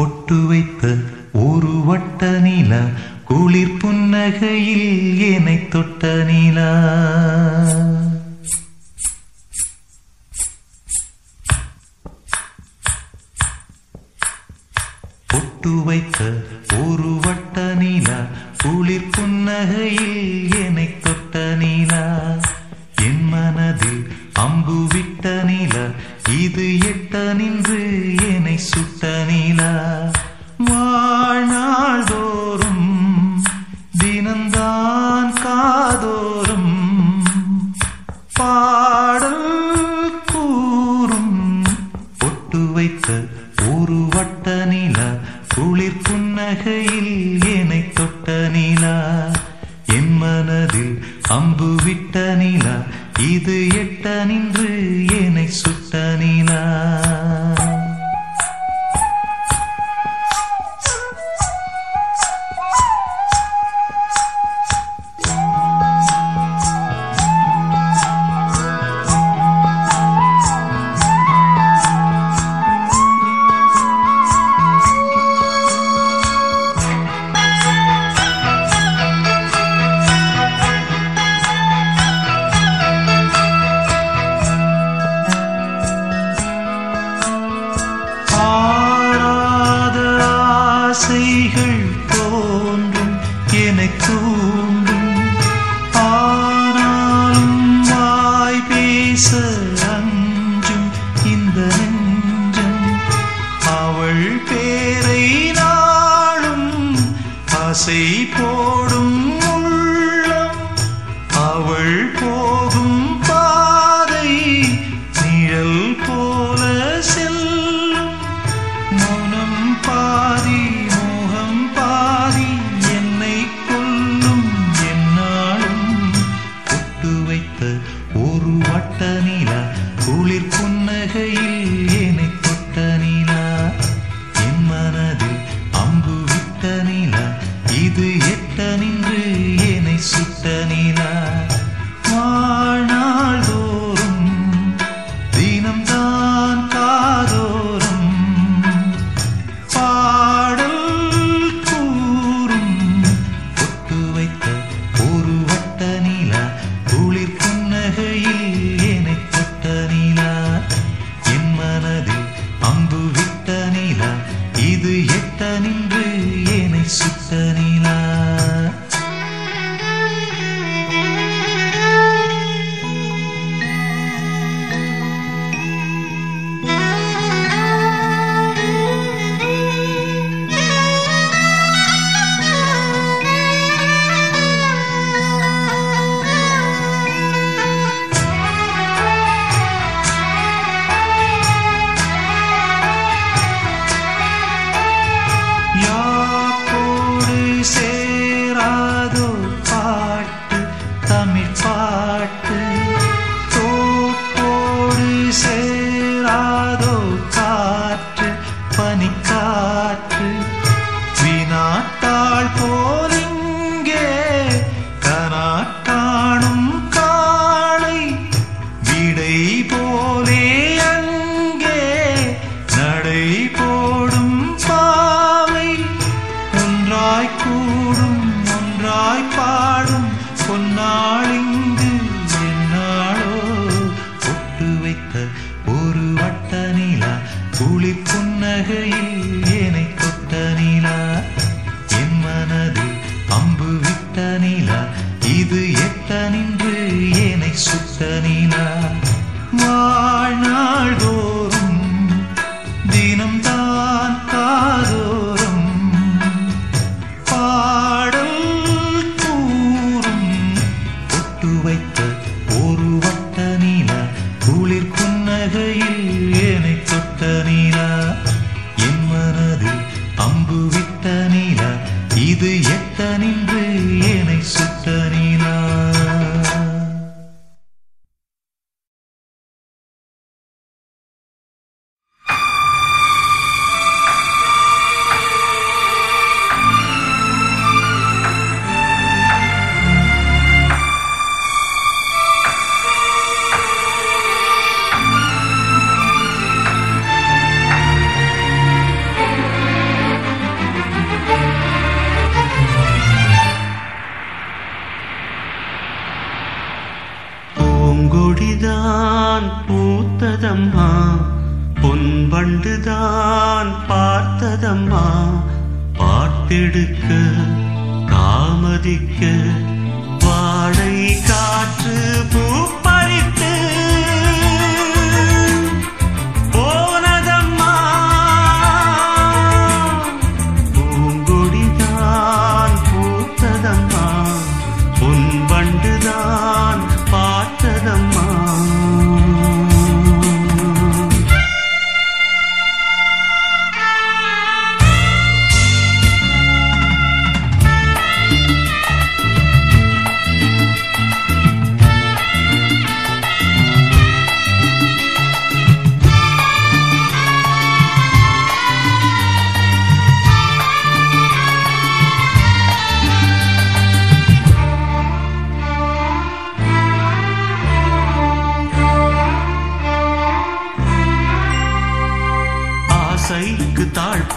பொட்டு வைத்த ஒரு வட்ட நிலா குளிர் புன்னகையில் என்னை தொட்ட நிலா. பொட்டு வைத்த ஒரு வட்ட நிலா குளிர் புன்னகையில் என்னை தொட்ட நிலா. என் மனதில் அம்பு விட்ட நிலா இது எட்ட நின்று என்னை சுட்ட நிலா வாழ்நாள் தோறும் தினந்தான் காதோறும் பாடல் கூறும் ஒட்டு வைத்த ஒரு வட்ட நிலா குளிர் புன்னகையில் என்னை தொட்ட நிலா என் மனதில் அம்பு விட்ட நிலா இது எட்ட நின்று என்னை சுட்ட நிலா. கண்கள் தோன்றும் என தூண்டும் ஆனாலும் வாய் பேச இது எட்ட ஒன்றாய் பாடும் பொன்னாளிங்கு என்னாளோ பொட்டு வைத்த ஒரு வட்ட நிலா குளிர் புன்னகையில்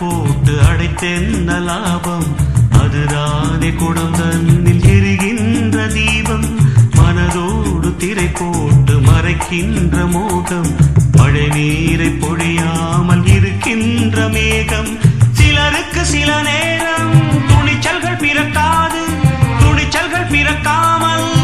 போட்டு அடைத்தென்ன லாபம் அதுதானே குடம் தன்னில் எரிகின்ற தீபம். மனதோடு திரை போட்டு மறைக்கின்ற மோகம். மழை நீரை பொழியாமல் இருக்கின்ற மேகம். சிலருக்கு சில நேரம் துணிச்சல்கள் பிறக்காது. துணிச்சல்கள் பிறக்காமல்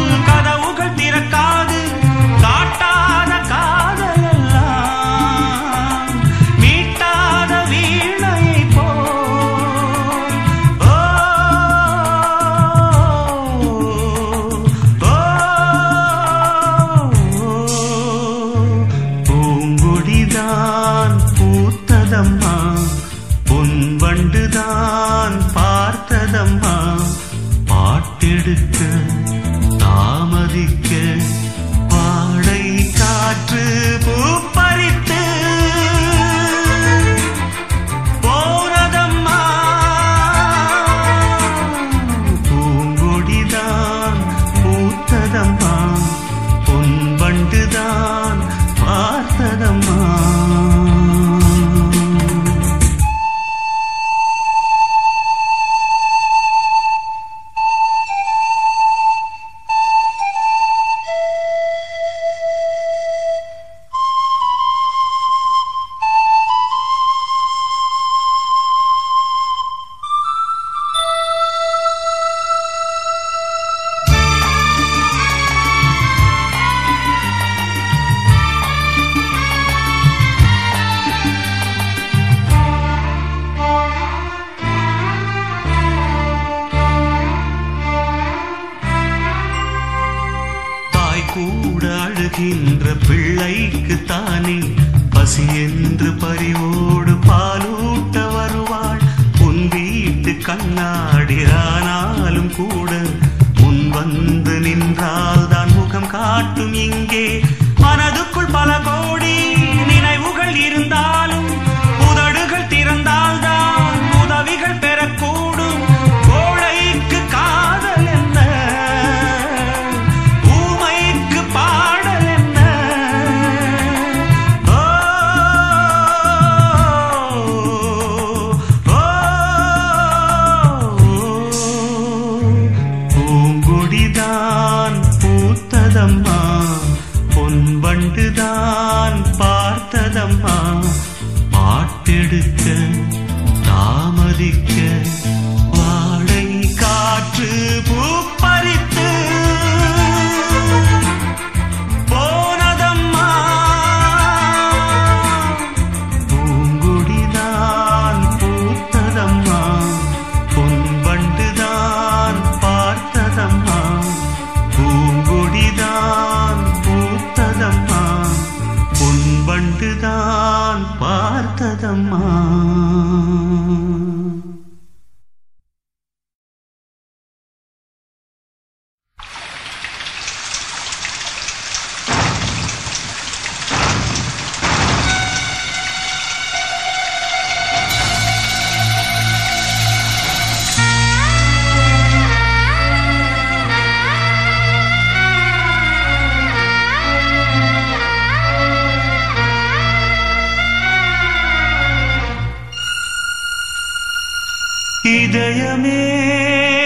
伊的亚美。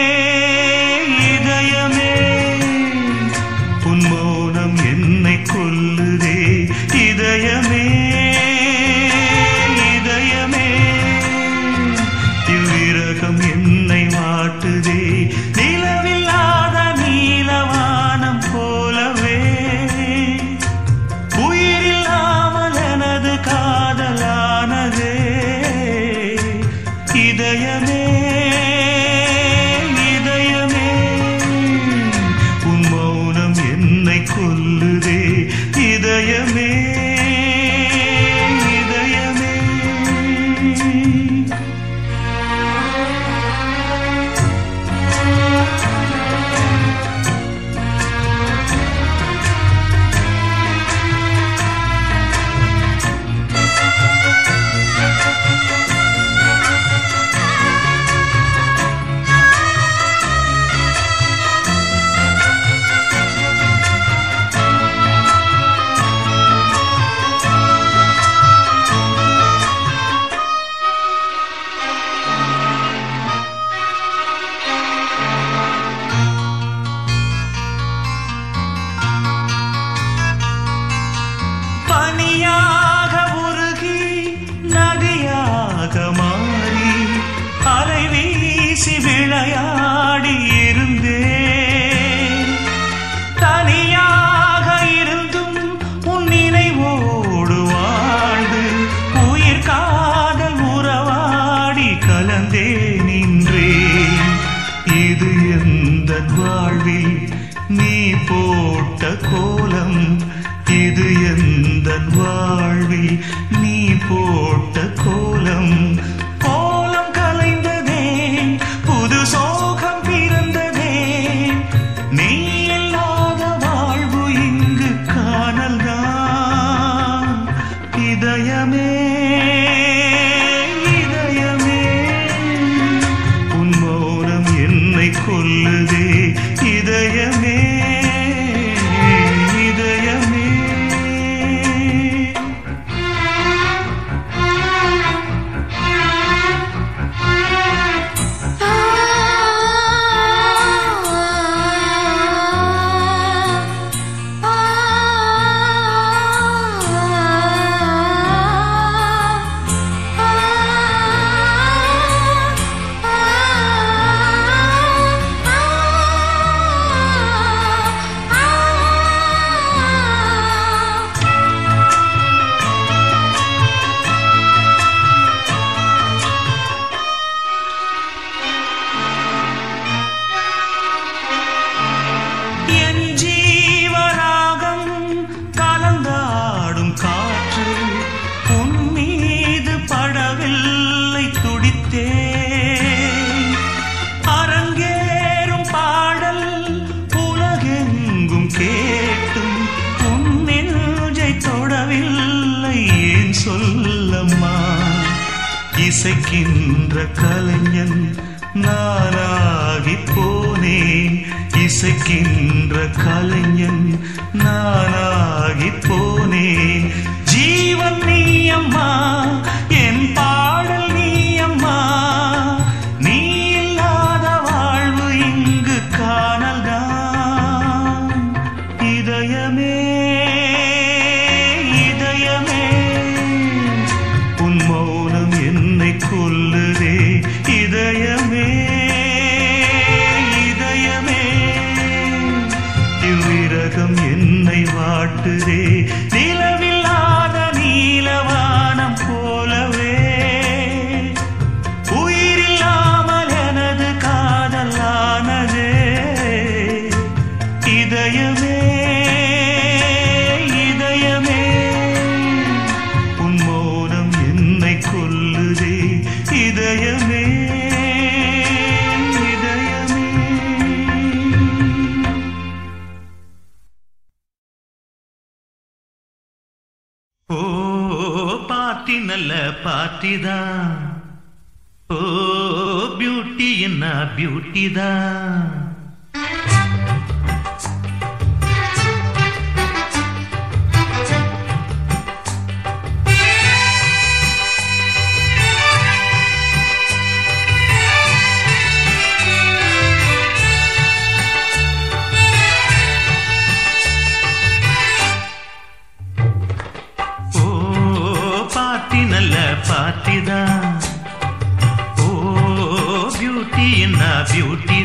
கலைஞன் நானாகி போ பார்ட்டி நல்ல பார்ட்டி தான். ஓ பியூட்டி என்ன பியூட்டி தான். beauty